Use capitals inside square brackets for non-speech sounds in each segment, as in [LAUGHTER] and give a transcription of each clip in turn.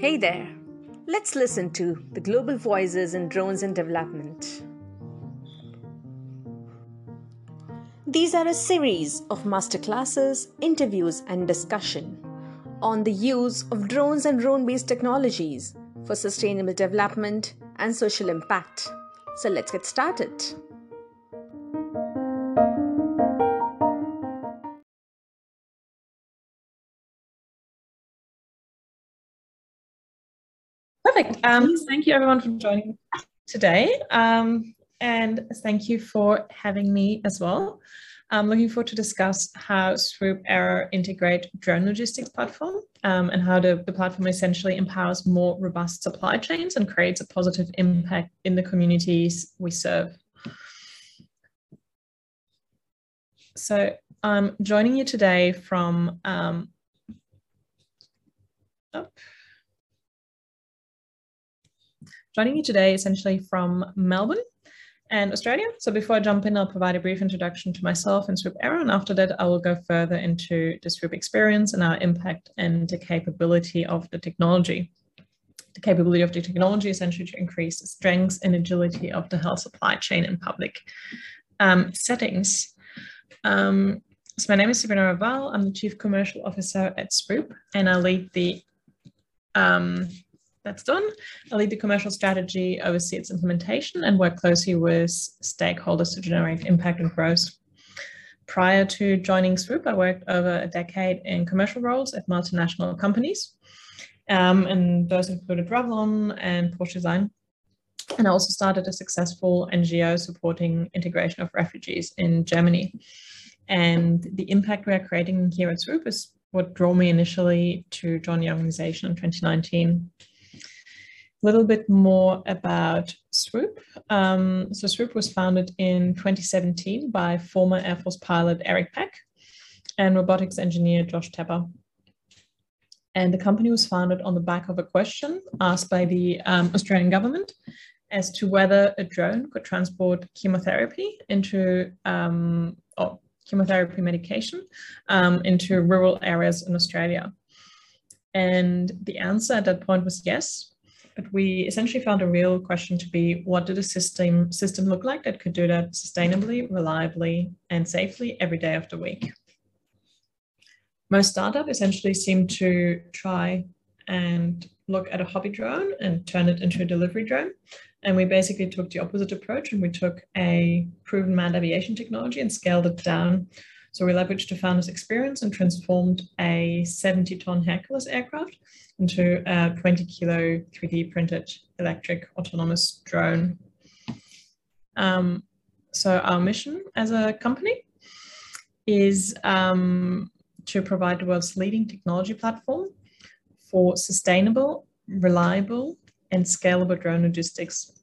Hey there. Let's listen to the global voices in drones and development. These are a series of masterclasses, interviews, and discussion on the use of drones and drone based technologies for sustainable development and social impact. So let's get started. Perfect. Um, thank you everyone for joining today. Um, and thank you for having me as well. I'm looking forward to discuss how Swoop Aero integrate drone logistics platform um, and how the, the platform essentially empowers more robust supply chains and creates a positive impact in the communities we serve. So I'm joining you today from um, oh, joining you today essentially from Melbourne and Australia. So before I jump in, I'll provide a brief introduction to myself and Swoop Aero, and after that, I will go further into the Swoop experience and our impact and the capability of the technology. The capability of the technology essentially to increase the strengths and agility of the health supply chain in public um, settings. Um, so my name is Sabrina Ravail. I'm the Chief Commercial Officer at Swoop, and I lead the um, that's done. I lead the commercial strategy, oversee its implementation, and work closely with stakeholders to generate impact and growth. Prior to joining Swoop, I worked over a decade in commercial roles at multinational companies, um, and those included Revlon and Porsche Design. And I also started a successful NGO supporting integration of refugees in Germany. And the impact we are creating here at Swoop is what drew me initially to join the organization in 2019 little bit more about Swoop. Um, so Swoop was founded in 2017 by former Air Force pilot Eric Peck and robotics engineer Josh Tepper. And the company was founded on the back of a question asked by the um, Australian government as to whether a drone could transport chemotherapy into um, or chemotherapy medication um, into rural areas in Australia. And the answer at that point was yes, but we essentially found a real question to be what did a system system look like that could do that sustainably, reliably, and safely every day of the week. Most startup essentially seem to try and look at a hobby drone and turn it into a delivery drone. And we basically took the opposite approach and we took a proven manned aviation technology and scaled it down so we leveraged founder's experience and transformed a 70 ton Hercules aircraft into a 20 kilo 3D printed electric autonomous drone. Um, so our mission as a company is um, to provide the world's leading technology platform for sustainable, reliable, and scalable drone logistics.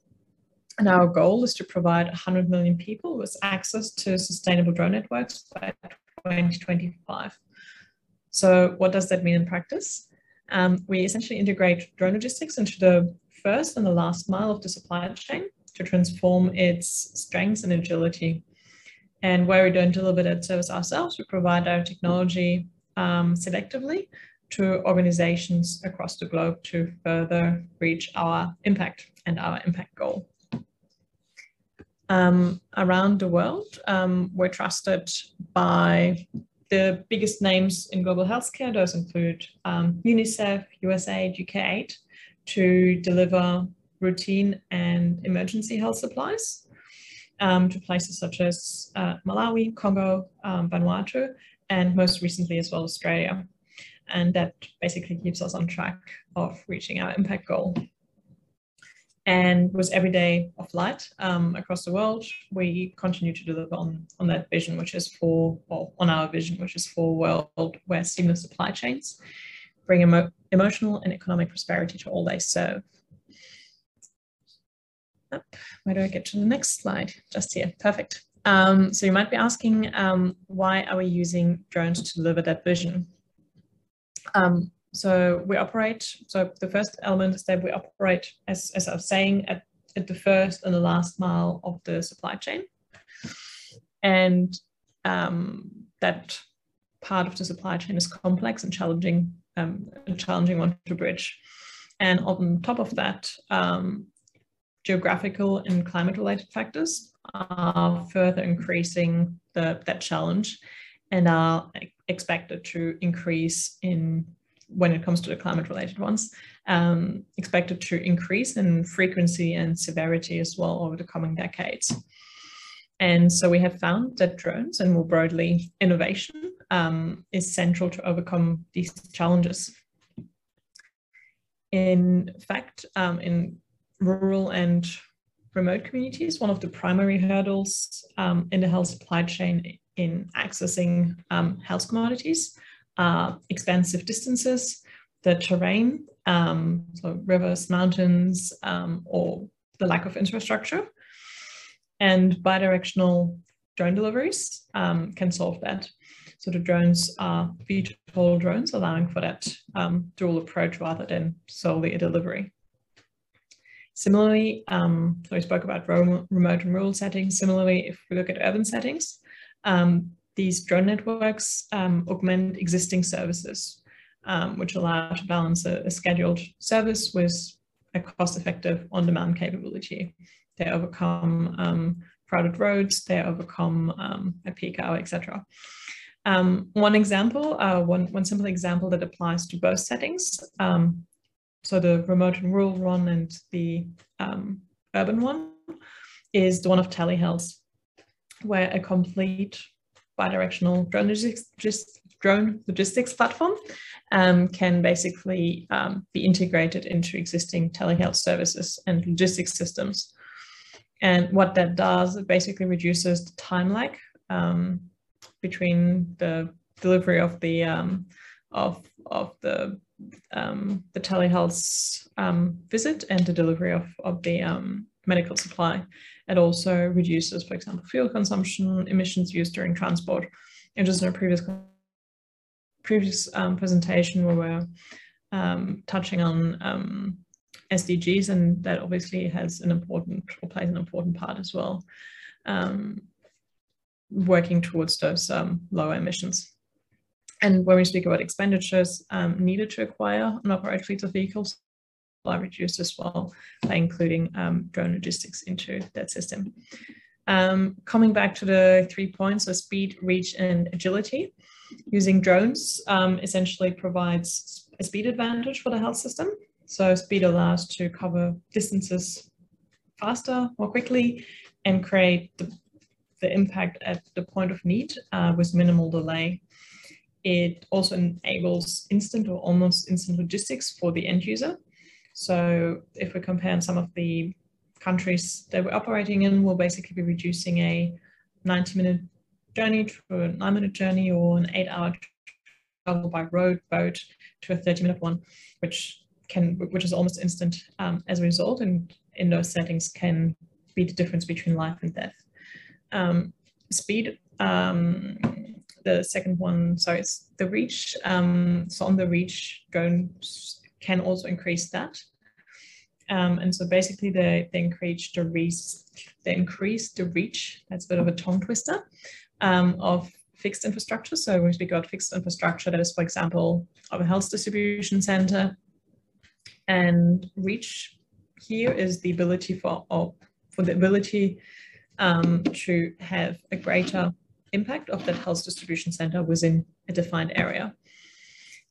And our goal is to provide 100 million people with access to sustainable drone networks by 2025. So what does that mean in practice? Um, we essentially integrate drone logistics into the first and the last mile of the supply chain to transform its strengths and agility. And where we don't deliver that service ourselves, we provide our technology um, selectively to organizations across the globe to further reach our impact and our impact goal. Um, around the world, um, we're trusted by the biggest names in global healthcare, those include um, UNICEF, USAID, UKAID, to deliver routine and emergency health supplies um, to places such as uh, Malawi, Congo, um, Vanuatu, and most recently as well Australia. And that basically keeps us on track of reaching our impact goal and was every day of flight um, across the world. We continue to deliver on, on that vision, which is for, well, on our vision, which is for a world where seamless supply chains bring emo emotional and economic prosperity to all they serve. Where do I get to the next slide? Just here, perfect. Um, so you might be asking, um, why are we using drones to deliver that vision? Um, so we operate, so the first element is that we operate, as, as I was saying, at, at the first and the last mile of the supply chain. And um, that part of the supply chain is complex and challenging, um, a challenging one to bridge. And on top of that, um, geographical and climate related factors are further increasing the, that challenge and are expected to increase in when it comes to the climate related ones, um, expected to increase in frequency and severity as well over the coming decades. And so we have found that drones and more broadly innovation um, is central to overcome these challenges. In fact, um, in rural and remote communities, one of the primary hurdles um, in the health supply chain in accessing um, health commodities are expansive distances, the terrain, um, so rivers, mountains, um, or the lack of infrastructure. And bidirectional drone deliveries um, can solve that. So the drones are VTOL drones, allowing for that um, dual approach rather than solely a delivery. Similarly, um, so we spoke about remote and rural settings. Similarly, if we look at urban settings, um, these drone networks um, augment existing services, um, which allow to balance a, a scheduled service with a cost-effective on-demand capability. They overcome um, crowded roads, they overcome um, a peak hour, etc. Um, one example, uh, one, one simple example that applies to both settings, um, so the remote and rural one and the um, urban one, is the one of telehealth, where a complete bidirectional drone logistics, drone logistics platform um, can basically um, be integrated into existing telehealth services and logistics systems. And what that does, it basically reduces the time lag um, between the delivery of the um, of of the um, the telehealth um, visit and the delivery of of the medical supply. It also reduces, for example, fuel consumption, emissions used during transport. And just in a previous previous um, presentation, where we were touching on SDGs, and that obviously has an important or plays an important part as well, um, working towards those um, lower emissions. And when we speak about expenditures um, needed to acquire and operate fleets of vehicles, are reduced as well by including um, drone logistics into that system. Um, coming back to the three points of speed, reach, and agility, using drones um, essentially provides a speed advantage for the health system so speed allows to cover distances faster, more quickly, and create the, the impact at the point of need uh, with minimal delay. It also enables instant or almost instant logistics for the end user. So if we compare some of the countries that we're operating in, we'll basically be reducing a 90 minute journey to a nine minute journey or an eight hour travel by road, boat to a 30 minute one, which can, which is almost instant um, as a result, and in those settings can be the difference between life and death. Um, speed, um, the second one, sorry, it's the reach. Um, so on the reach, drones can also increase that. Um, and so basically they, they increase the reach, they increase the reach, that's a bit of a tongue twister, um, of fixed infrastructure. So we speak about fixed infrastructure, that is, for example, of a health distribution center, and reach here is the ability for, for the ability um, to have a greater impact of that health distribution center within a defined area.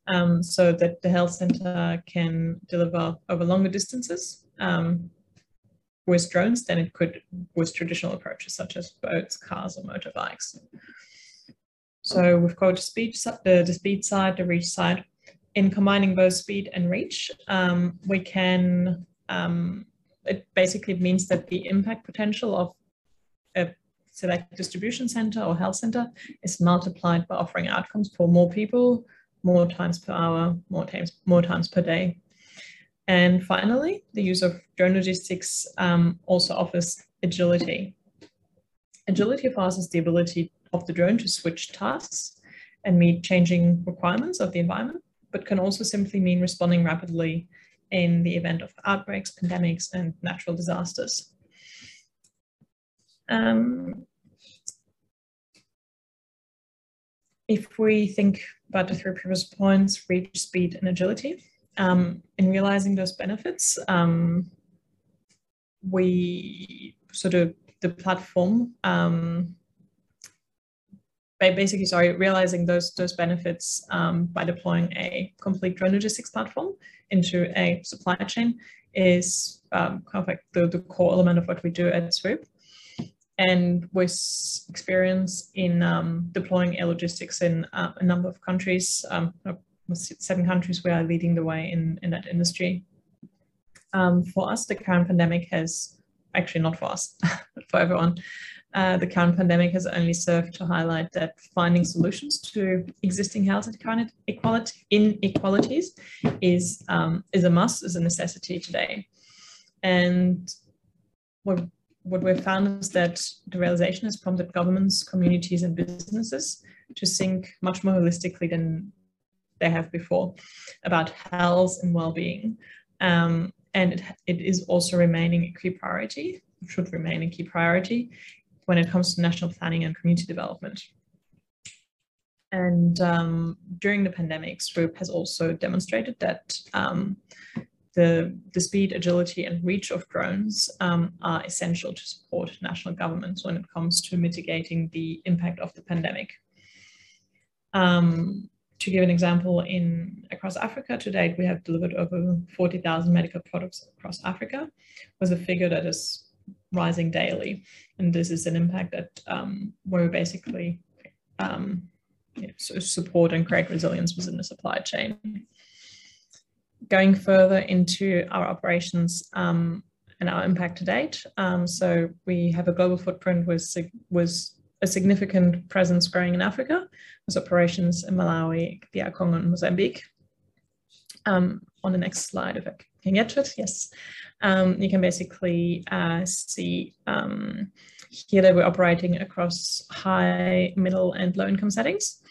Um, so that the health center can deliver over longer distances um, with drones than it could with traditional approaches such as boats, cars, or motorbikes. So we've got the speed, the, the speed side, the reach side, in combining both speed and reach, um, we can, um, it basically means that the impact potential of a select distribution center or health center is multiplied by offering outcomes for more people, more times per hour, more times, more times per day. And finally, the use of drone logistics um, also offers agility. Agility for us is the ability of the drone to switch tasks and meet changing requirements of the environment but can also simply mean responding rapidly in the event of outbreaks, pandemics, and natural disasters. Um, if we think about the three previous points, reach, speed, and agility, um, in realizing those benefits, um, we sort of the platform um, by basically sorry realizing those those benefits um, by deploying a complete drone logistics platform into a supply chain is um, kind of like the, the core element of what we do at Swoop. And with experience in um, deploying air logistics in uh, a number of countries, um, seven countries, we are leading the way in, in that industry. Um, for us, the current pandemic has actually not for us, but [LAUGHS] for everyone, uh, the current pandemic has only served to highlight that finding solutions to existing health inequality, inequalities is, um, is a must, is a necessity today. And what, what we've found is that the realization has prompted governments, communities, and businesses to think much more holistically than they have before about health and well-being. Um, and it, it is also remaining a key priority, should remain a key priority when it comes to national planning and community development. And um, during the pandemic, Swoop has also demonstrated that um, the, the speed, agility, and reach of drones um, are essential to support national governments when it comes to mitigating the impact of the pandemic. Um, to give an example, in across Africa to date, we have delivered over 40,000 medical products across Africa, was a figure that is rising daily. And this is an impact that um, where basically um, you know, support and create resilience within the supply chain. Going further into our operations um, and our impact to date. Um, so we have a global footprint with, was a significant presence growing in Africa, with operations in Malawi, DR Congo, and Mozambique. Um, on the next slide, if I can get to it, yes. Um, you can basically uh, see um, here that we're operating across high, middle, and low income settings.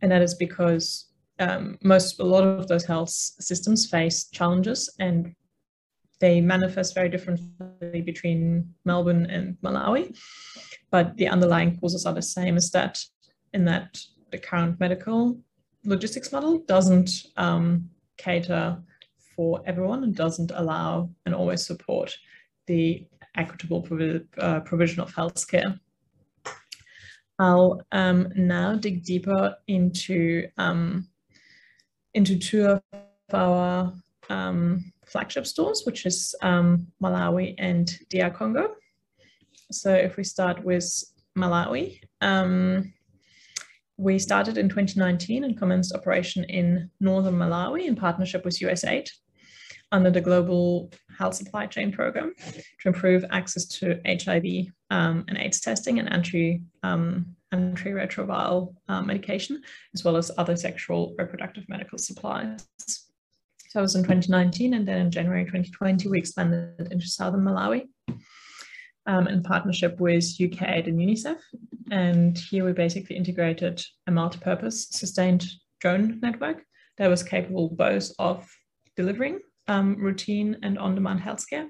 And that is because um, most, a lot of those health systems face challenges and they manifest very differently between Melbourne and Malawi but the underlying causes are the same as that in that the current medical logistics model doesn't um, cater for everyone and doesn't allow and always support the equitable provi uh, provision of healthcare. I'll um, now dig deeper into um, into two of our um, flagship stores, which is um, Malawi and DR Congo. So if we start with Malawi, um, we started in 2019 and commenced operation in northern Malawi in partnership with USAID under the Global Health Supply Chain Program to improve access to HIV um, and AIDS testing and um, antiretroviral uh, medication, as well as other sexual reproductive medical supplies. So it was in 2019, and then in January 2020, we expanded into southern Malawi um, in partnership with UKAID and UNICEF. And here we basically integrated a multi-purpose sustained drone network that was capable both of delivering um, routine and on-demand healthcare,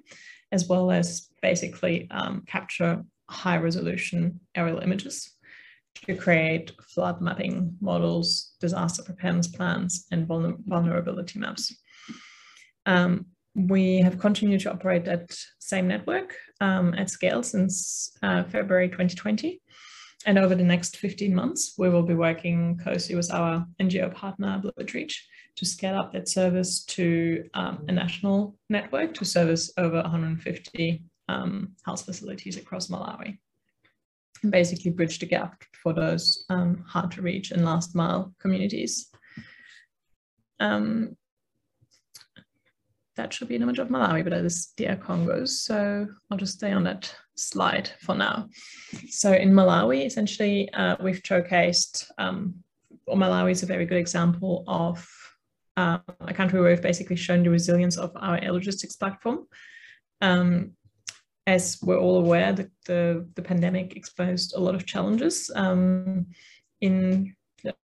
as well as basically um, capture high resolution aerial images to create flood mapping models, disaster preparedness plans, and vulnerability maps. Um, we have continued to operate that same network um, at scale since uh, February 2020. And over the next 15 months, we will be working closely with our NGO partner, Bloodreach, to scale up that service to um, a national network to service over 150 um, health facilities across Malawi. Basically bridge the gap for those um, hard to reach and last mile communities. Um, that should be an image of Malawi, but that is DR Congo. So I'll just stay on that slide for now. So in Malawi, essentially, uh, we've showcased, um, Malawi is a very good example of uh, a country where we've basically shown the resilience of our air logistics platform. Um, as we're all aware, the, the, the, pandemic exposed a lot of challenges um, in the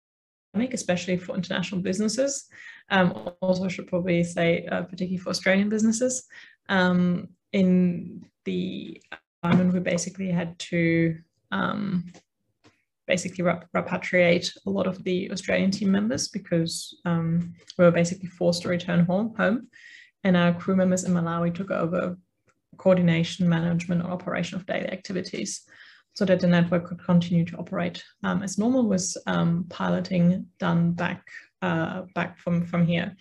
pandemic, especially for international businesses. Um, also, I should probably say, uh, particularly for Australian businesses, um, in the environment, we basically had to um, basically repatriate a lot of the Australian team members because um, we were basically forced to return home, home. And our crew members in Malawi took over coordination, management, or operation of daily activities so that the network could continue to operate um, as normal with um, piloting done back uh, back from, from here.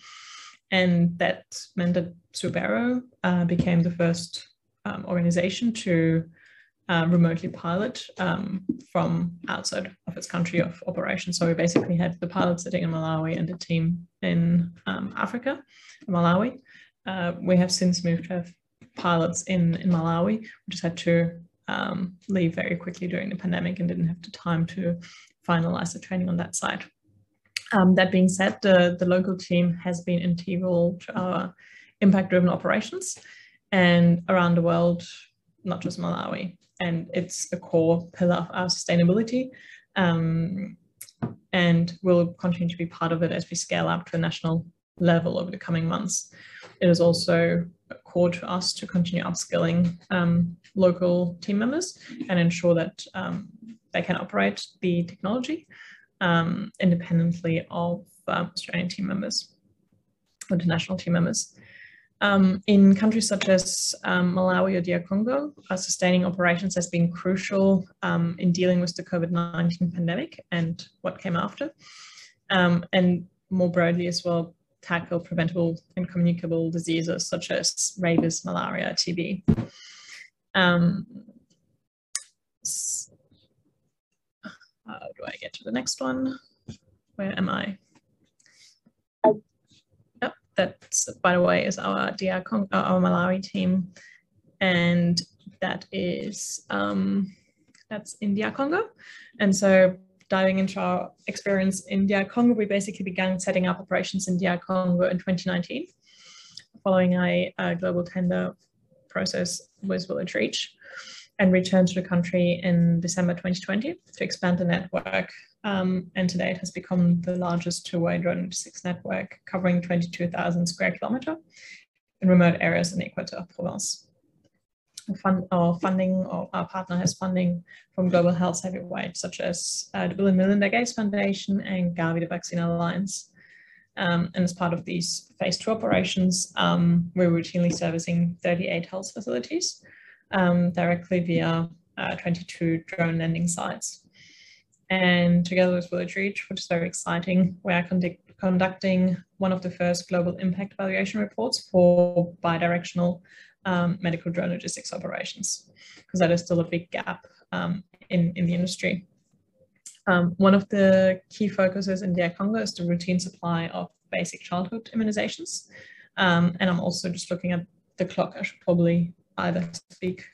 And that meant that Aero uh, became the first um, organization to uh, remotely pilot um, from outside of its country of operation. So we basically had the pilot sitting in Malawi and the team in um, Africa, Malawi. Uh, we have since moved to have pilots in, in Malawi. We just had to um, leave very quickly during the pandemic and didn't have the time to finalize the training on that side. Um, that being said, the, the local team has been integral to our impact-driven operations and around the world, not just Malawi. And it's a core pillar of our sustainability um, and will continue to be part of it as we scale up to a national level over the coming months. It is also core to us to continue upskilling um, local team members and ensure that um, they can operate the technology um, independently of um, Australian team members, international team members. Um, in countries such as um, Malawi or DR Congo, uh, sustaining operations has been crucial in dealing with the COVID-19 pandemic and what came after. and more broadly as well, tackle preventable and communicable diseases such as rabies, malaria, TB. Um, how do I get to the next one? Where am I? Yep, that's, by the way, is our DR Con uh, our Malawi team. And that is, um, that's India Congo. And so diving into our experience in DR Congo, we basically began setting up operations in DR Congo in 2019, following a, a global tender process with Village Reach, and returned to the country in December 2020 to expand the network. Um, and today it has become the largest two-way drone logistics network, covering 22,000 square kilometer in remote areas in Equator Province fund or funding or our partner has funding from global health heavyweights such as uh, the Bill and Melinda Gates Foundation and Gavi the Vaccine Alliance. Um, and as part of these phase two operations, um, we're routinely servicing 38 health facilities um, directly via uh, 22 drone landing sites. And together with Village Reach, which is very exciting, we are conduct conducting one of the first global impact evaluation reports for bidirectional um, medical drone logistics operations, because that is still a big gap um, in, in the industry. Um, one of the key focuses in DR Congo is the routine supply of basic childhood immunizations. Um, and I'm also just looking at the clock. I should probably either speak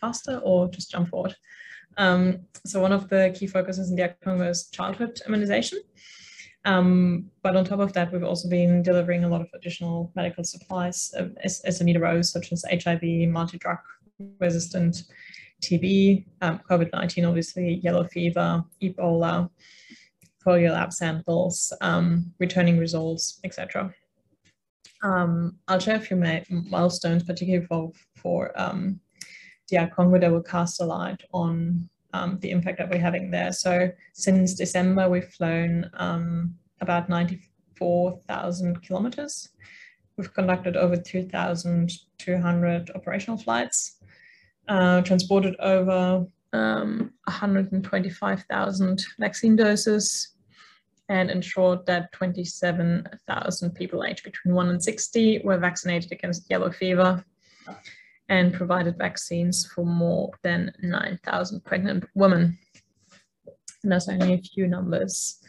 faster or just jump forward. Um, so one of the key focuses in DR Congo is childhood immunization. Um, but on top of that, we've also been delivering a lot of additional medical supplies as, as the need arose, such as HIV, multi-drug resistant TB, um, COVID-19, obviously, yellow fever, Ebola, polio lab samples, um, returning results, etc. Um, I'll share a few milestones, particularly for, for um, DR Congo that will cast a light on um, the impact that we're having there. So since December, we've flown um, about 94,000 kilometers. We've conducted over 2,200 operational flights, uh, transported over um, 125,000 vaccine doses, and ensured that 27,000 people aged between 1 and 60 were vaccinated against yellow fever and provided vaccines for more than 9,000 pregnant women. And that's only a few numbers.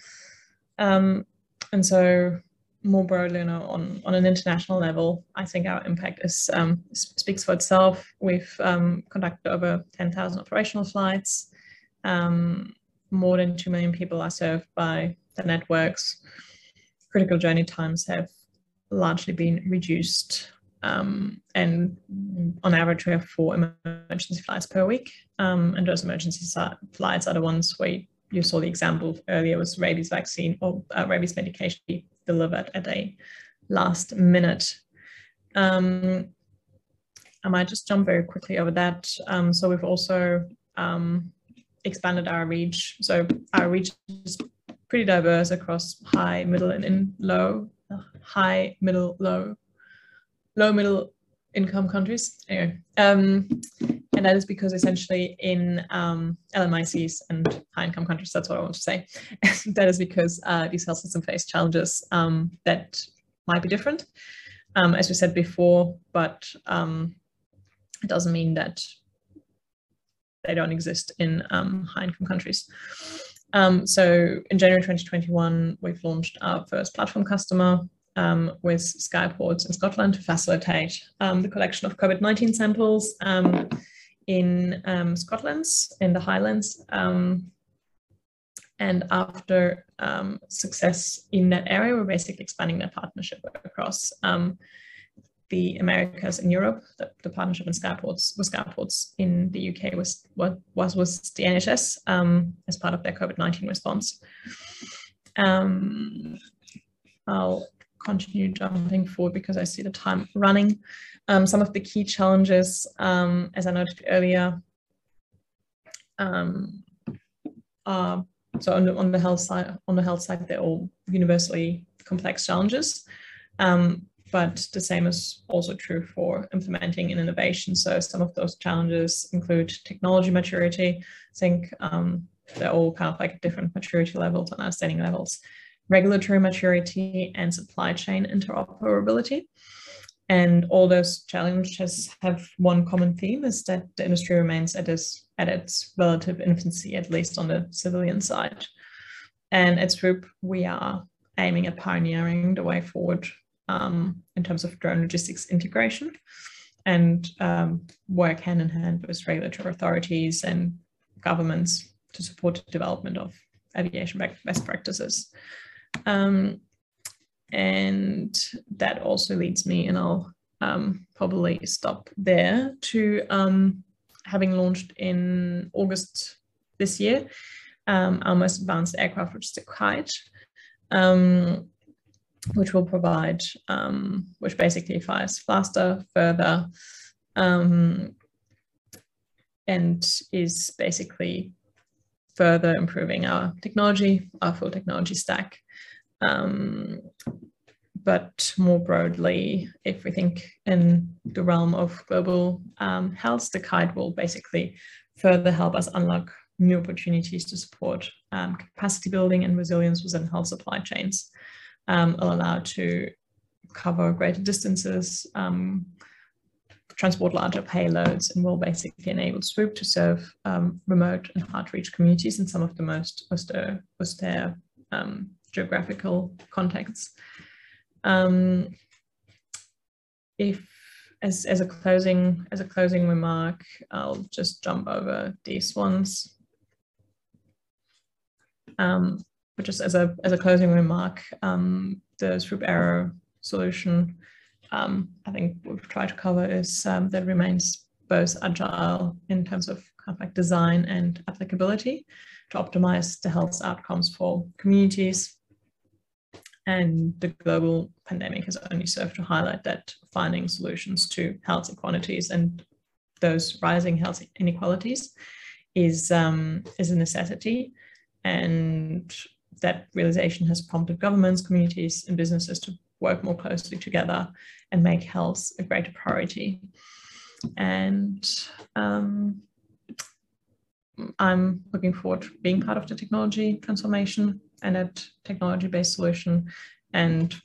Um, and so more broadly on, on an international level, I think our impact is um, speaks for itself. We've um, conducted over 10,000 operational flights. Um, more than 2 million people are served by the networks. Critical journey times have largely been reduced um, and on average, we have four emergency flights per week. Um, and those emergency flights are the ones where you saw the example earlier was rabies vaccine or uh, rabies medication delivered at a last minute. Um, I might just jump very quickly over that. Um, so we've also um, expanded our reach. So our reach is pretty diverse across high, middle, and in low, high, middle, low, low, middle income countries. Anyway, um, and that is because essentially in um, LMICs and high income countries, that's what I want to say. [LAUGHS] that is because uh, these health systems face challenges um, that might be different, um, as we said before, but um, it doesn't mean that they don't exist in um, high income countries. So in January 2021, we've launched our first platform customer um, with Skyports in Scotland to facilitate um, the collection of COVID-19 samples um, in um, Scotland, in the Highlands. Um, and after success in that area, we're basically expanding that partnership across the Americas and Europe. The, the partnership in Skyports with Skyports in the UK was what was was the NHS um, as part of their COVID nineteen response. Um, I'll continue jumping forward because I see the time running. Um, some of the key challenges, um, as I noted earlier, um, are so on the, on the health side, on the health side, they're all universally complex challenges. Um, but the same is also true for implementing an innovation. So some of those challenges include technology maturity. I think um, they're all kind of like different maturity levels and understanding levels, regulatory maturity and supply chain interoperability. And all those challenges have one common theme is that the industry remains at its, at its relative infancy, at least on the civilian side. And at Swoop, we are aiming at pioneering the way forward um, in terms of drone logistics integration and um, work hand in hand with regulatory authorities and governments to support the development of aviation best practices. Um, and that also leads me, and I'll um, probably stop there, to um, having launched in August this year um, our most advanced aircraft which is the kite. Um, which will provide, um, which basically fires faster, further, um, and is basically further improving our technology, our full technology stack. Um, but more broadly, if we think in the realm of global um, health, the kite will basically further help us unlock new opportunities to support um, capacity building and resilience within health supply chains um, are allowed to cover greater distances, um, transport larger payloads, and will basically enable Swoop to serve um, remote and hard to reach communities in some of the most austere, austere um, geographical contexts. Um, if as, as a closing as a closing remark, I'll just jump over these ones. Um, but just as a as a closing remark, um, the Swoop Aero solution, um, I think we've tried to cover is um, that remains both agile in terms of kind of like design and applicability to optimize the health outcomes for communities. And the global pandemic has only served to highlight that finding solutions to health inequalities and those rising health inequalities is um, is a necessity. And that realization has prompted governments, communities, and businesses to work more closely together and make health a greater priority. And um, I'm looking forward to being part of the technology transformation and a technology-based solution and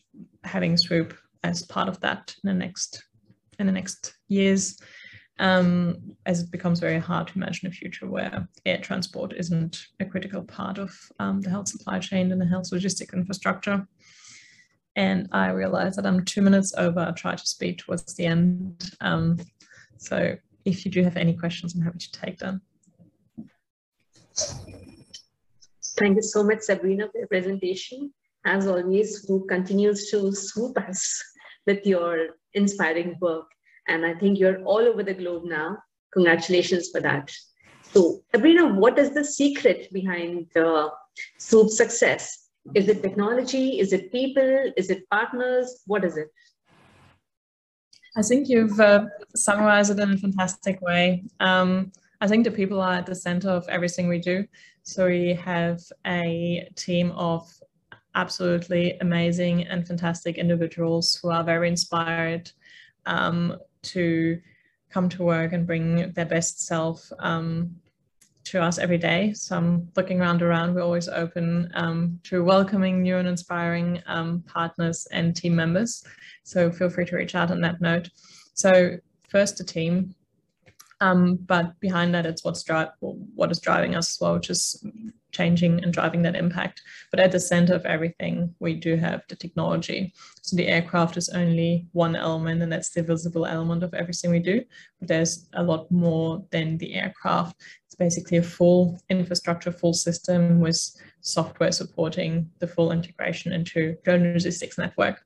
having Swoop as part of that in the next in the next years um, as it becomes very hard to imagine a future where air transport isn't a critical part of um, the health supply chain and the health logistic infrastructure. And I realize that I'm two minutes over. I try to speak towards the end. Um, so if you do have any questions, I'm happy to take them. Thank you so much, Sabrina, for your presentation. As always, who continues to swoop us with your inspiring work. And I think you're all over the globe now. Congratulations for that. So, Sabrina, what is the secret behind the Swoop success? Is it technology? Is it people? Is it partners? What is it? I think you've uh, summarized it in a fantastic way. Um, I think the people are at the center of everything we do. So we have a team of absolutely amazing and fantastic individuals who are very inspired um, to come to work and bring their best self um, to us every day. So I'm looking around around, we're always open um, to welcoming new and inspiring um, partners and team members. So feel free to reach out on that note. So first the team, um, but behind that, it's what's dri- what is driving us as well, which is changing and driving that impact. But at the center of everything, we do have the technology. So the aircraft is only one element, and that's the visible element of everything we do. But there's a lot more than the aircraft. It's basically a full infrastructure, full system with software supporting the full integration into drone logistics network.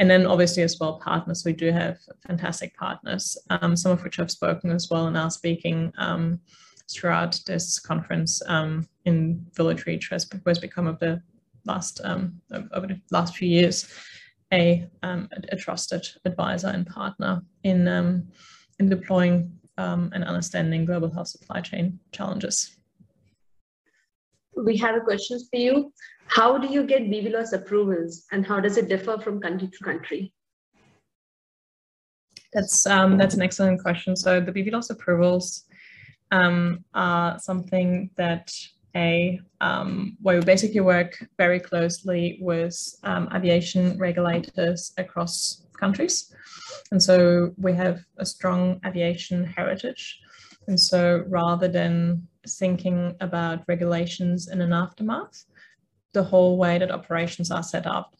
And then obviously as well partners, we do have fantastic partners, um, some of which I've spoken as well and are speaking um, throughout this conference um, in Village Reach has, has become of the last um, over the last few years a, um, a, trusted advisor and partner in um, in deploying and understanding global health supply chain challenges. We have a question for you. How do you get BVLOS approvals and how does it differ from country to country? That's um, that's an excellent question. So the BVLOS approvals um, are something that a um, where we basically work very closely with um, aviation regulators across countries. And so we have a strong aviation heritage. And so rather than thinking about regulations in an aftermath, the whole way that operations are set up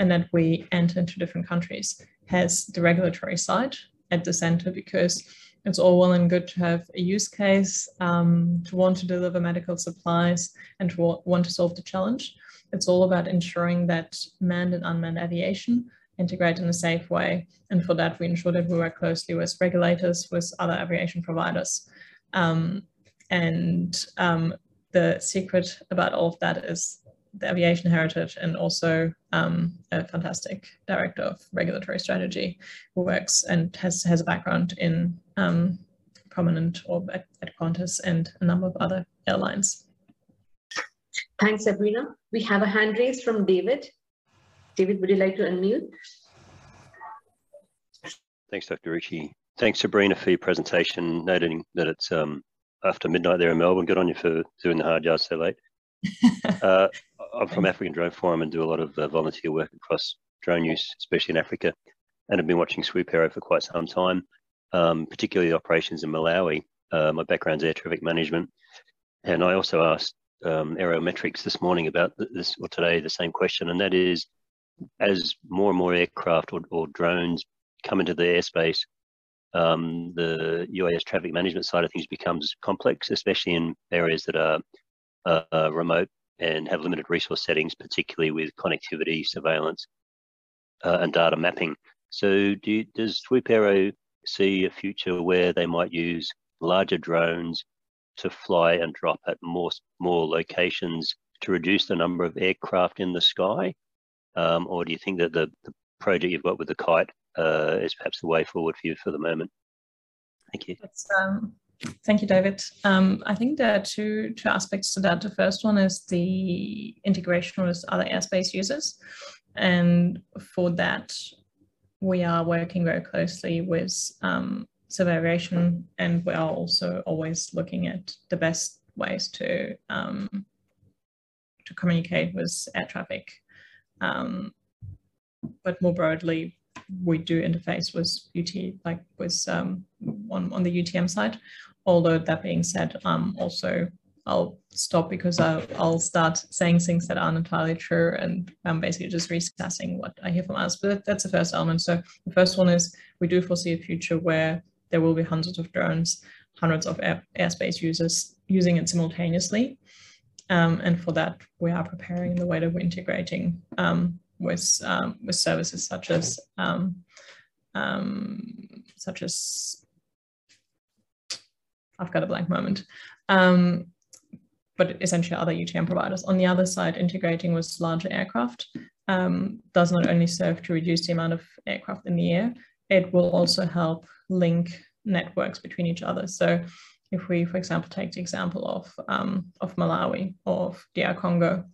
and that we enter into different countries has the regulatory side at the center because it's all well and good to have a use case, um, to want to deliver medical supplies and to want to solve the challenge. It's all about ensuring that manned and unmanned aviation integrate in a safe way. And for that, we ensure that we work closely with regulators, with other aviation providers. Um, and um, the secret about all of that is the aviation heritage and also um, a fantastic director of regulatory strategy who works and has, has a background in um, prominent or at, at Qantas and a number of other airlines. Thanks, Sabrina. We have a hand raised from David. David, would you like to unmute? Thanks, Dr. Ritchie. Thanks, Sabrina, for your presentation, noting that it's um, after midnight there in Melbourne. Good on you for doing the hard yards so late. [LAUGHS] uh, I'm from African Drone Forum and do a lot of uh, volunteer work across drone use, especially in Africa, and have been watching Swoop Aero for quite some time, um, particularly operations in Malawi. Uh, my background's air traffic management, and I also asked um, Aerometrics this morning about this, or today, the same question, and that is, as more and more aircraft or, or drones come into the airspace, um, the UAS traffic management side of things becomes complex, especially in areas that are uh, remote and have limited resource settings, particularly with connectivity, surveillance, uh, and data mapping. So, do does Swoop Aero see a future where they might use larger drones to fly and drop at more more locations to reduce the number of aircraft in the sky, um, or do you think that the, the project you've got with the kite uh, is perhaps the way forward for you for the moment? Thank you. Um, Thank you, David. Um, I think there are two, two aspects to that. The first one is the integration with other airspace users. And for that, we are working very closely with um, civil aviation, and we are also always looking at the best ways to um, to communicate with air traffic. Um, but more broadly, we do interface with UT, like with um, on, on the UTM side. Although that being said, um, also I'll stop because I'll, I'll start saying things that aren't entirely true and I'm basically just reassessing what I hear from us. But that's the first element. So the first one is we do foresee a future where there will be hundreds of drones, hundreds of air, airspace users using it simultaneously. Um, and for that, we are preparing the way that we're integrating um, with um, with services such as um, um, such as I've got a blank moment. Um, but essentially other UTM providers. On the other side, integrating with larger aircraft does not only serve to reduce the amount of aircraft in the air, it will also help link networks between each other. So if we, for example, take the example of, um, of Malawi or of DR Congo,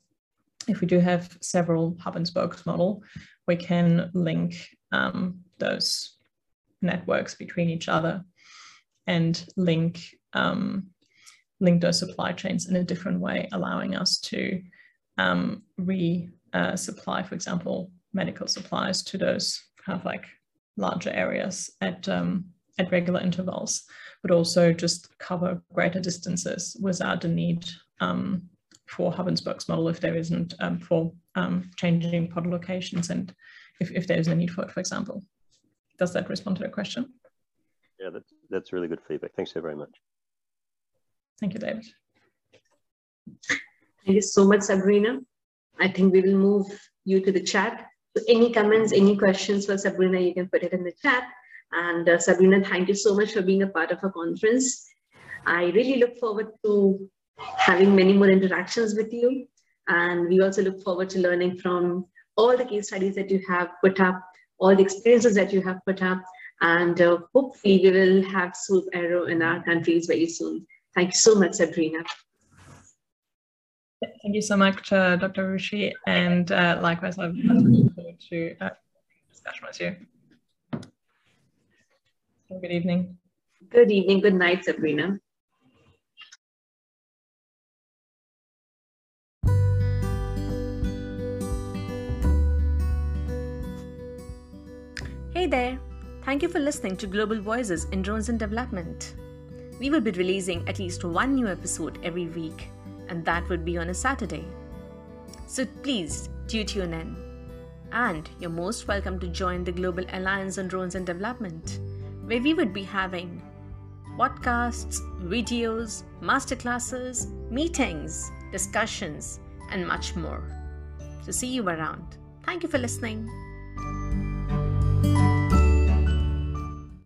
if we do have several hub and spokes model, we can link um, those networks between each other and link um, link those supply chains in a different way, allowing us to um, re-supply, uh, for example, medical supplies to those kind of like larger areas at um, at regular intervals, but also just cover greater distances without the need um, for hub and spokes model if there isn't um, for um, changing pod locations and if, if there's a need for it, for example. Does that respond to the question? Yeah, that's, that's really good feedback. Thanks so very much. Thank you, David. Thank you so much, Sabrina. I think we will move you to the chat. So any comments, any questions for Sabrina, you can put it in the chat. And uh, Sabrina, thank you so much for being a part of our conference. I really look forward to having many more interactions with you. And we also look forward to learning from all the case studies that you have put up, all the experiences that you have put up. And uh, hopefully we will have Swoop Aero in our countries very soon. Thank you so much, Sabrina. Thank you so much, uh, Dr. Rushi. And uh, likewise, I'm looking forward to uh, discussion with you. Good evening. Good evening. Good night, Sabrina. Hey there. Thank you for listening to Global Voices in Drones and Development. We will be releasing at least one new episode every week, and that would be on a Saturday. So please do tune in. And you're most welcome to join the Global Alliance on Drones in Development where we would be having podcasts, videos, masterclasses, meetings, discussions, and much more. So, see you around. Thank you for listening.